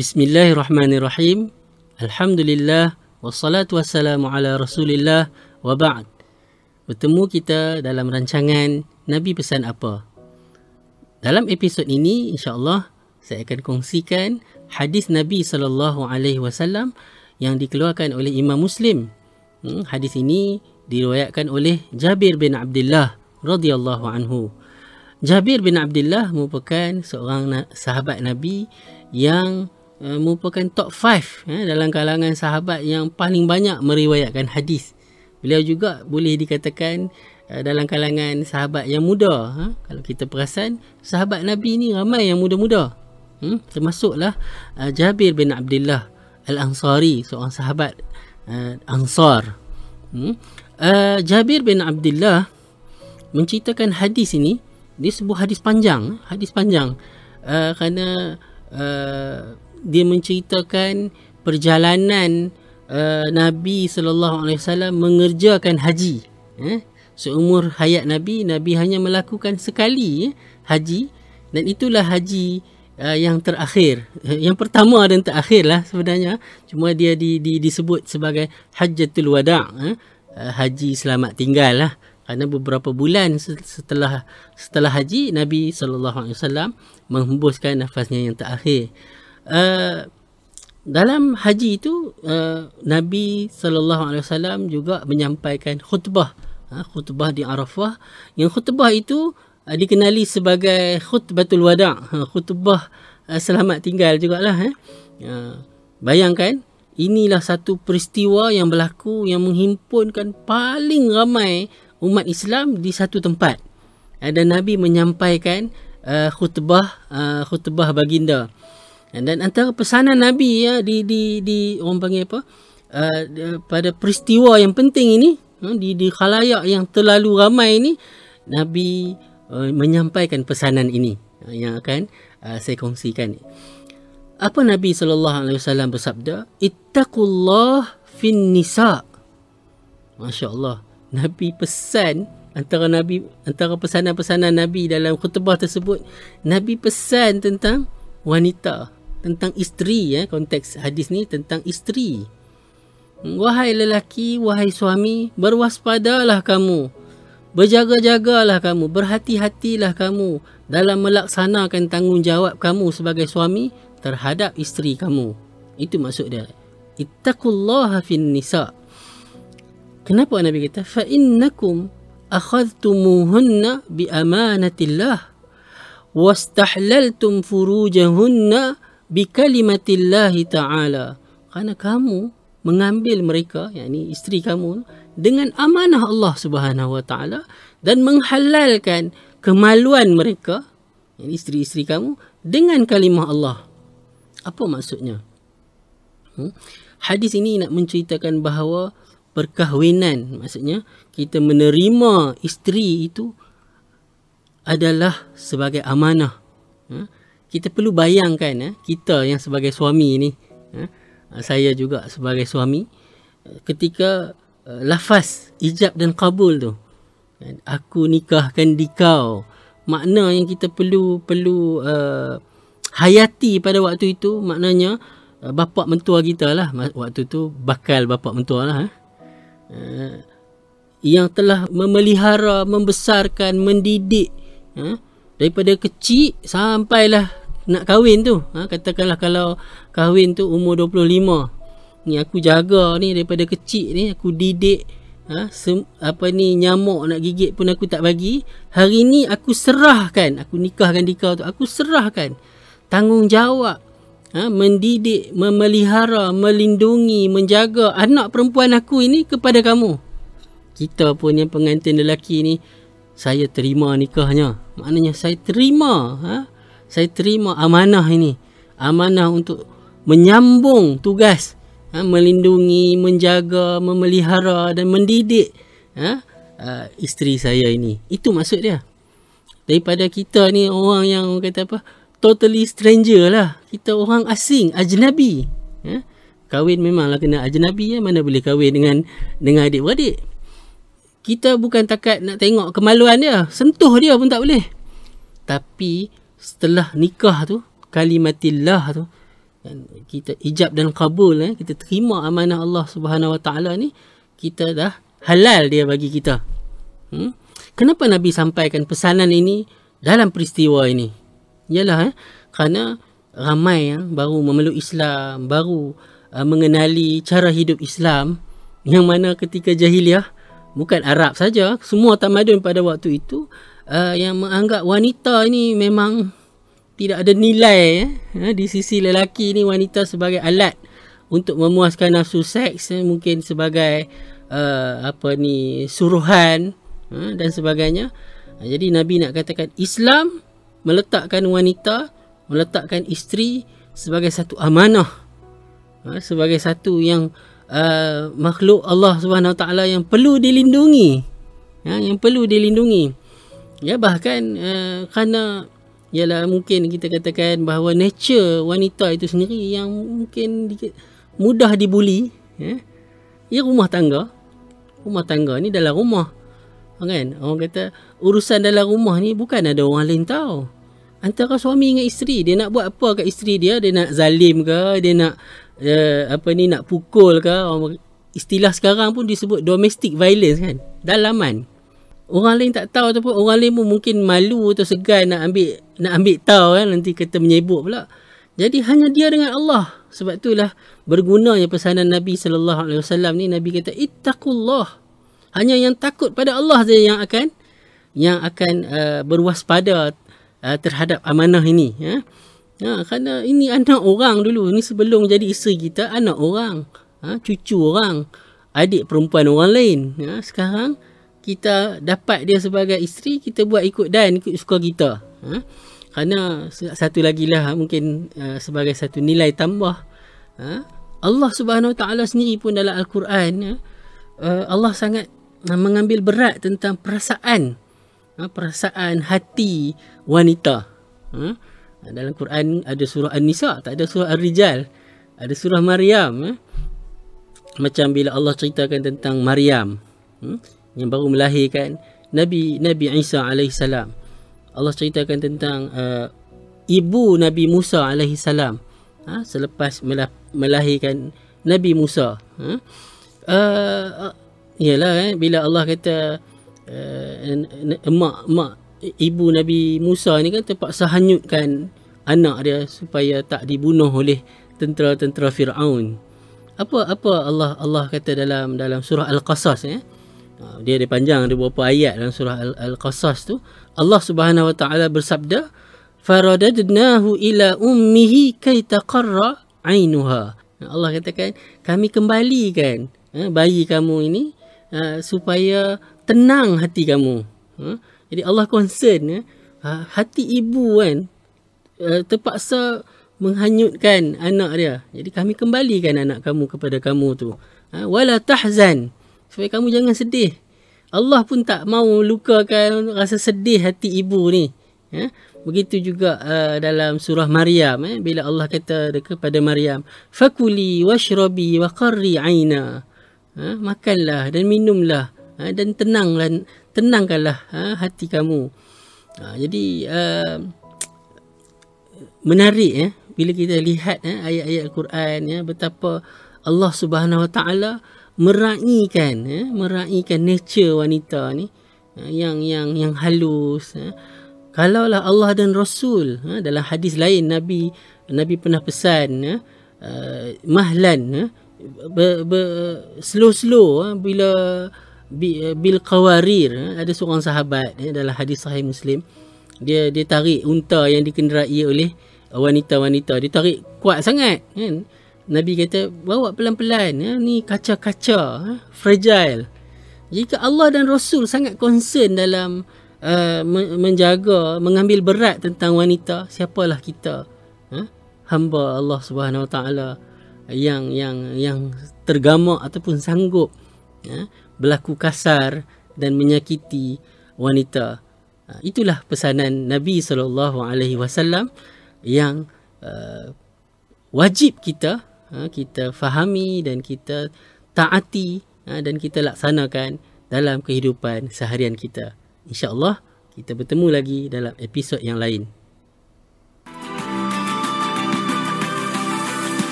Bismillahirrahmanirrahim. Alhamdulillah wassalatu wassalamu ala Rasulillah wa ba'd. Bertemu kita dalam rancangan Nabi pesan apa? Dalam episod ini insya-Allah saya akan kongsikan hadis Nabi sallallahu alaihi wasallam yang dikeluarkan oleh Imam Muslim. Hmm, hadis ini diriwayatkan oleh Jabir bin Abdullah radhiyallahu anhu. Jabir bin Abdullah merupakan seorang sahabat Nabi yang uh, merupakan top 5 eh, dalam kalangan sahabat yang paling banyak meriwayatkan hadis. Beliau juga boleh dikatakan uh, dalam kalangan sahabat yang muda. Ha? Kalau kita perasan, sahabat Nabi ni ramai yang muda-muda. Hmm? Termasuklah uh, Jabir bin Abdullah Al-Ansari, seorang sahabat uh, Ansar. Hmm? Uh, Jabir bin Abdullah menceritakan hadis ini, dia sebuah hadis panjang, hadis panjang. Uh, kerana uh, dia menceritakan perjalanan uh, Nabi sallallahu alaihi wasallam mengerjakan haji. Eh? Seumur hayat Nabi, Nabi hanya melakukan sekali eh, haji dan itulah haji uh, yang terakhir. Yang pertama dan terakhir lah sebenarnya. Cuma dia di, di, disebut sebagai Hajjatul Wada' eh? uh, haji selamat tinggal lah. Kerana beberapa bulan setelah setelah haji Nabi sallallahu alaihi wasallam menghembuskan nafasnya yang terakhir. Uh, dalam haji itu uh, Nabi sallallahu alaihi wasallam juga menyampaikan khutbah. Uh, khutbah di Arafah. Yang khutbah itu uh, dikenali sebagai khutbatul wada. Uh, khutbah uh, selamat tinggal jugalah eh. Uh, bayangkan inilah satu peristiwa yang berlaku yang menghimpunkan paling ramai umat Islam di satu tempat. Uh, dan Nabi menyampaikan uh, khutbah uh, khutbah baginda dan antara pesanan Nabi ya di di di orang panggil apa? Uh, pada peristiwa yang penting ini uh, di di khalayak yang terlalu ramai ini Nabi uh, menyampaikan pesanan ini uh, yang akan uh, saya kongsikan. Apa Nabi sallallahu alaihi wasallam bersabda? Ittaqullah fin nisa. Masya-Allah. Nabi pesan antara Nabi antara pesanan-pesanan Nabi dalam khutbah tersebut Nabi pesan tentang wanita tentang isteri ya konteks hadis ni tentang isteri. Wahai lelaki wahai suami berwaspadalah kamu. Berjaga-jagalah kamu berhati-hatilah kamu dalam melaksanakan tanggungjawab kamu sebagai suami terhadap isteri kamu. Itu maksud dia. Ittaqullaha fin nisa. Kenapa nabi kata fa innakum akhadtumuhunna bi amanatillah furujahunna bi kalimatillahi ta'ala kerana kamu mengambil mereka yakni isteri kamu dengan amanah Allah Subhanahu wa taala dan menghalalkan kemaluan mereka yakni isteri-isteri kamu dengan kalimah Allah apa maksudnya hmm? hadis ini nak menceritakan bahawa perkahwinan maksudnya kita menerima isteri itu adalah sebagai amanah hmm? Kita perlu bayangkan eh, kita yang sebagai suami ni eh, saya juga sebagai suami ketika uh, lafaz ijab dan kabul tu eh, aku nikahkan di kau makna yang kita perlu perlu uh, hayati pada waktu itu maknanya uh, bapa mentua kita lah waktu tu bakal bapa mentua lah eh. uh, yang telah memelihara membesarkan mendidik eh, daripada kecil sampailah nak kahwin tu. Ha, katakanlah kalau kahwin tu umur 25 ni aku jaga ni daripada kecil ni aku didik ha, sem, apa ni nyamuk nak gigit pun aku tak bagi. Hari ni aku serahkan aku nikahkan dikau tu aku serahkan. Tanggungjawab ha, mendidik memelihara melindungi menjaga anak perempuan aku ini kepada kamu. Kita pun yang pengantin lelaki ni saya terima nikahnya. Maknanya saya terima ha, saya terima amanah ini. Amanah untuk menyambung tugas ha, melindungi menjaga memelihara dan mendidik ha, uh, isteri saya ini. Itu maksud dia. Daripada kita ni orang yang kata apa? Totally stranger lah. Kita orang asing ajnabi. Ha? kahwin memanglah kena ajnabi ya? Mana boleh kahwin dengan dengan adik-beradik? Kita bukan takat nak tengok kemaluan dia. Sentuh dia pun tak boleh. Tapi setelah nikah tu kalimatillah tu kan kita ijab dan kabul eh kita terima amanah Allah Subhanahu Wa Taala ni kita dah halal dia bagi kita hmm? kenapa nabi sampaikan pesanan ini dalam peristiwa ini ialah eh kerana ramai yang baru memeluk Islam baru uh, mengenali cara hidup Islam yang mana ketika jahiliah bukan Arab saja semua tamadun pada waktu itu uh, yang menganggap wanita ini memang tidak ada nilai eh, eh, di sisi lelaki ni wanita sebagai alat untuk memuaskan nafsu seks eh, mungkin sebagai uh, apa ni suruhan uh, dan sebagainya. Uh, jadi nabi nak katakan Islam meletakkan wanita meletakkan isteri sebagai satu amanah. Uh, sebagai satu yang uh, makhluk Allah Subhanahu taala yang perlu dilindungi. Uh, yang perlu dilindungi ya bahkan uh, kerana ialah mungkin kita katakan bahawa nature wanita itu sendiri yang mungkin mudah dibuli ya. Ia rumah tangga. Rumah tangga ni dalam rumah. Kan? Orang kata urusan dalam rumah ni bukan ada orang lain tahu. Antara suami dengan isteri. Dia nak buat apa kat isteri dia? Dia nak zalim ke? Dia nak uh, apa ni nak pukul ke? Istilah sekarang pun disebut domestic violence kan? Dalaman orang lain tak tahu ataupun orang lain pun mungkin malu atau segan nak ambil nak ambil tahu kan nanti kata menyebut pula. Jadi hanya dia dengan Allah. Sebab itulah bergunanya pesanan Nabi sallallahu alaihi wasallam ni Nabi kata ittaqullah. Hanya yang takut pada Allah saja yang akan yang akan uh, berwaspada uh, terhadap amanah ini ya. Ha, kerana ini anak orang dulu. Ini sebelum jadi isteri kita, anak orang. Ha, cucu orang. Adik perempuan orang lain. Ha, sekarang, kita dapat dia sebagai isteri kita buat ikut dan ikut suka kita ha? kerana satu lagi lah mungkin uh, sebagai satu nilai tambah ha? Allah subhanahu ta'ala sendiri pun dalam Al-Quran ya? uh, Allah sangat mengambil berat tentang perasaan uh, perasaan hati wanita uh? dalam Quran ada surah An-Nisa tak ada surah Ar-Rijal ada surah Maryam uh? macam bila Allah ceritakan tentang Maryam hmm? Yang baru melahirkan Nabi Nabi Isa alaihi salam. Allah ceritakan tentang uh, ibu Nabi Musa alaihi salam ha, selepas melahirkan Nabi Musa. Ha? Uh, uh, yalah eh, bila Allah kata uh, emak mak ibu Nabi Musa ni kan terpaksa hanyutkan anak dia supaya tak dibunuh oleh tentera-tentera Firaun. Apa apa Allah Allah kata dalam dalam surah Al-Qasas eh? Ha, dia ada panjang ada beberapa ayat dalam surah Al-Qasas tu. Allah Subhanahu Wa Taala bersabda faradadnahu ila ummihi kay taqarra ainuha ha, Allah katakan kami kembalikan ha, bayi kamu ini supaya tenang hati kamu. Jadi Allah concern hati ibu kan terpaksa menghanyutkan anak dia. Jadi kami kembalikan anak kamu kepada kamu tu. Wala tahzan supaya kamu jangan sedih. Allah pun tak mau lukakan rasa sedih hati ibu ni. Ya? Begitu juga uh, dalam surah Maryam eh, bila Allah kata kepada Maryam, "Fakuli washrabi wa qarri 'aina." Ha? makanlah dan minumlah ha? dan tenanglah tenangkanlah ha? hati kamu. Ha, jadi uh, menarik eh bila kita lihat eh, ayat-ayat Al-Quran ya betapa Allah Subhanahu Wa Taala meraihkan ya, meraihkan nature wanita ni ya, yang yang yang halus ya. kalaulah Allah dan Rasul ya, dalam hadis lain Nabi Nabi pernah pesan ya, uh, mahlan ya, ber, ber, slow slow ya, bila bil qawarir ya, ada seorang sahabat ya, dalam hadis sahih Muslim dia dia tarik unta yang dikenderai oleh wanita-wanita. Dia tarik kuat sangat kan Nabi kata bawa pelan-pelan ya ni kaca-kaca ha? fragile. Jika Allah dan Rasul sangat concern dalam uh, menjaga mengambil berat tentang wanita, siapalah kita? Ha? Hamba Allah Subhanahu Wa Taala yang yang yang tergamak ataupun sanggup ya, berlaku kasar dan menyakiti wanita. Ha, itulah pesanan Nabi sallallahu alaihi wasallam yang uh, wajib kita Ha, kita fahami dan kita taati ha, dan kita laksanakan dalam kehidupan seharian kita. InsyaAllah kita bertemu lagi dalam episod yang lain.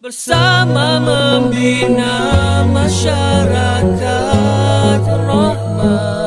Bersama membina masyarakat rahmat